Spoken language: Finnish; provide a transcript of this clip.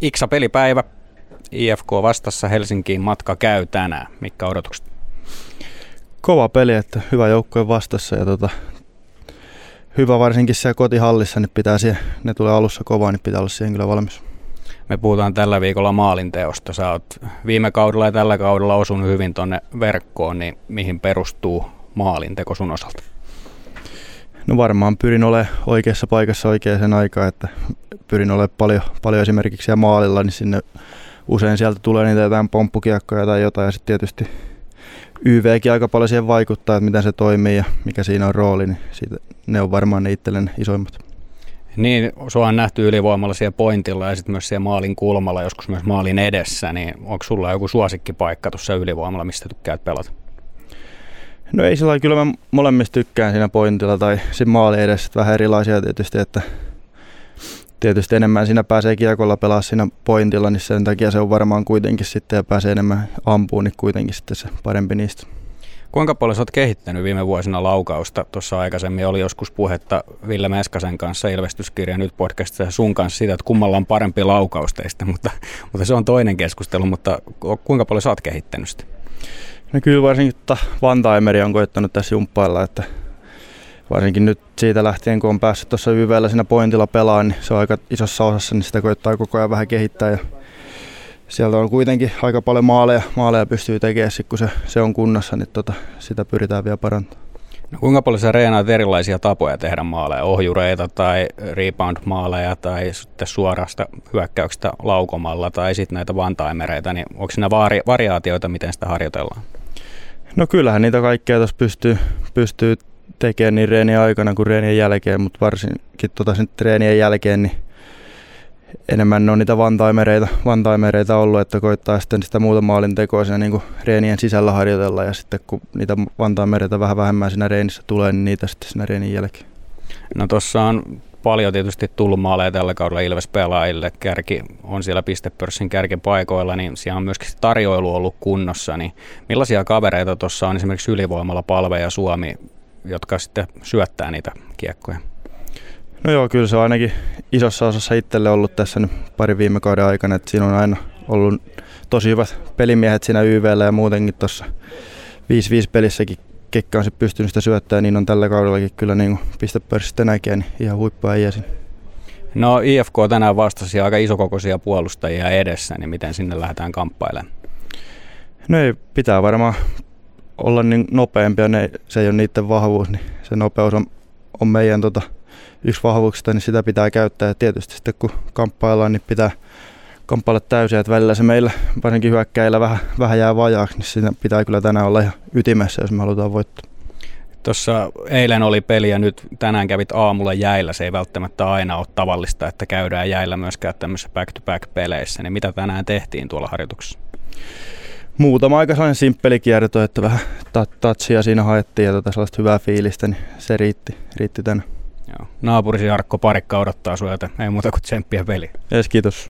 Iksa pelipäivä. IFK vastassa Helsinkiin matka käy tänään. Mikä odotukset? Kova peli, että hyvä joukkue vastassa ja tota, hyvä varsinkin siellä kotihallissa, niin pitää siihen, ne tulee alussa kovaa, niin pitää olla siihen kyllä valmis. Me puhutaan tällä viikolla maalinteosta. Sä oot viime kaudella ja tällä kaudella osunut hyvin tonne verkkoon, niin mihin perustuu maalinteko sun osalta? No varmaan pyrin olemaan oikeassa paikassa oikeaan aikaan, että pyrin olemaan paljon, paljon esimerkiksi maalilla, niin sinne usein sieltä tulee niitä jotain pomppukiekkoja tai jotain ja sitten tietysti YVkin aika paljon siihen vaikuttaa, että miten se toimii ja mikä siinä on rooli, niin siitä, ne on varmaan ne itselleen isoimmat. Niin, sua on nähty ylivoimalla siellä pointilla ja sitten myös siellä maalin kulmalla, joskus myös maalin edessä, niin onko sulla joku suosikkipaikka tuossa ylivoimalla, mistä tykkäät pelata? No ei sillä kyllä mä molemmista tykkään siinä pointilla tai siinä maali edessä, vähän erilaisia tietysti, että tietysti enemmän siinä pääsee kiekolla pelaa siinä pointilla, niin sen takia se on varmaan kuitenkin sitten ja pääsee enemmän ampuun, niin kuitenkin sitten se parempi niistä. Kuinka paljon sä oot kehittänyt viime vuosina laukausta? Tuossa aikaisemmin oli joskus puhetta Ville Meskasen kanssa ilmestyskirja nyt podcastissa sun kanssa siitä, että kummalla on parempi laukaus teistä, mutta, mutta se on toinen keskustelu, mutta kuinka paljon sä oot kehittänyt sitä? No kyllä varsinkin Vantaimeri on koittanut tässä jumppailla, että varsinkin nyt siitä lähtien, kun on päässyt tuossa YVllä siinä pointilla pelaan, niin se on aika isossa osassa, niin sitä koittaa koko ajan vähän kehittää. Ja sieltä on kuitenkin aika paljon maaleja, maaleja pystyy tekemään, kun se, se on kunnossa, niin tota, sitä pyritään vielä parantamaan. No kuinka paljon sä reenaat erilaisia tapoja tehdä maaleja, ohjureita tai rebound-maaleja tai sitten suorasta hyökkäyksestä laukomalla tai sitten näitä vantaimereita, niin onko siinä vari- variaatioita, miten sitä harjoitellaan? No kyllähän niitä kaikkea tuossa pystyy, pystyy tekemään niin reenien aikana kuin reenien jälkeen, mutta varsinkin tota treenien jälkeen niin enemmän ne on niitä vantaimereita, vantaimereita ollut, että koittaa sitten sitä muuta maalin tekoa siinä niin reenien sisällä harjoitella ja sitten kun niitä vantaimereita vähän vähemmän siinä reenissä tulee, niin niitä sitten siinä reenin jälkeen. No tuossa on paljon tietysti tullut maaleja tällä kaudella Ilves-pelaajille. Kärki on siellä pistepörssin kärkipaikoilla, niin siellä on myöskin tarjoilu ollut kunnossa. Niin millaisia kavereita tuossa on esimerkiksi ylivoimalla Palve ja Suomi, jotka sitten syöttää niitä kiekkoja? No joo, kyllä se on ainakin isossa osassa itselle ollut tässä nyt pari viime kauden aikana, että siinä on aina ollut tosi hyvät pelimiehet siinä YVllä ja muutenkin tuossa 5-5 pelissäkin kekkä on se pystynyt sitä syöttämään, niin on tällä kaudellakin kyllä niin pistepörssistä näkee, niin ihan huippuäijä siinä. No IFK tänään vastasi aika isokokoisia puolustajia edessä, niin miten sinne lähdetään kamppailemaan? No ei, pitää varmaan olla niin nopeampia, ne, se ei ole niiden vahvuus, niin se nopeus on, on meidän tota, yksi vahvuuksista, niin sitä pitää käyttää. Ja tietysti sitten kun kamppaillaan, niin pitää kamppailla täysin, että välillä se meillä varsinkin hyökkäillä vähän, vähän jää vajaaksi, niin siinä pitää kyllä tänään olla ihan ytimessä, jos me halutaan voittaa. Tuossa eilen oli peli ja nyt tänään kävit aamulla jäillä. Se ei välttämättä aina ole tavallista, että käydään jäillä myöskään tämmöisissä back-to-back-peleissä. Niin mitä tänään tehtiin tuolla harjoituksessa? Muutama aika sellainen simppeli kierto, että vähän touchia siinä haettiin ja tota sellaista hyvää fiilistä, niin se riitti, riitti tänään. Joo. Naapurisi Jarkko Parikka odottaa sinua, ei muuta kuin tsemppiä peli. Yes, kiitos.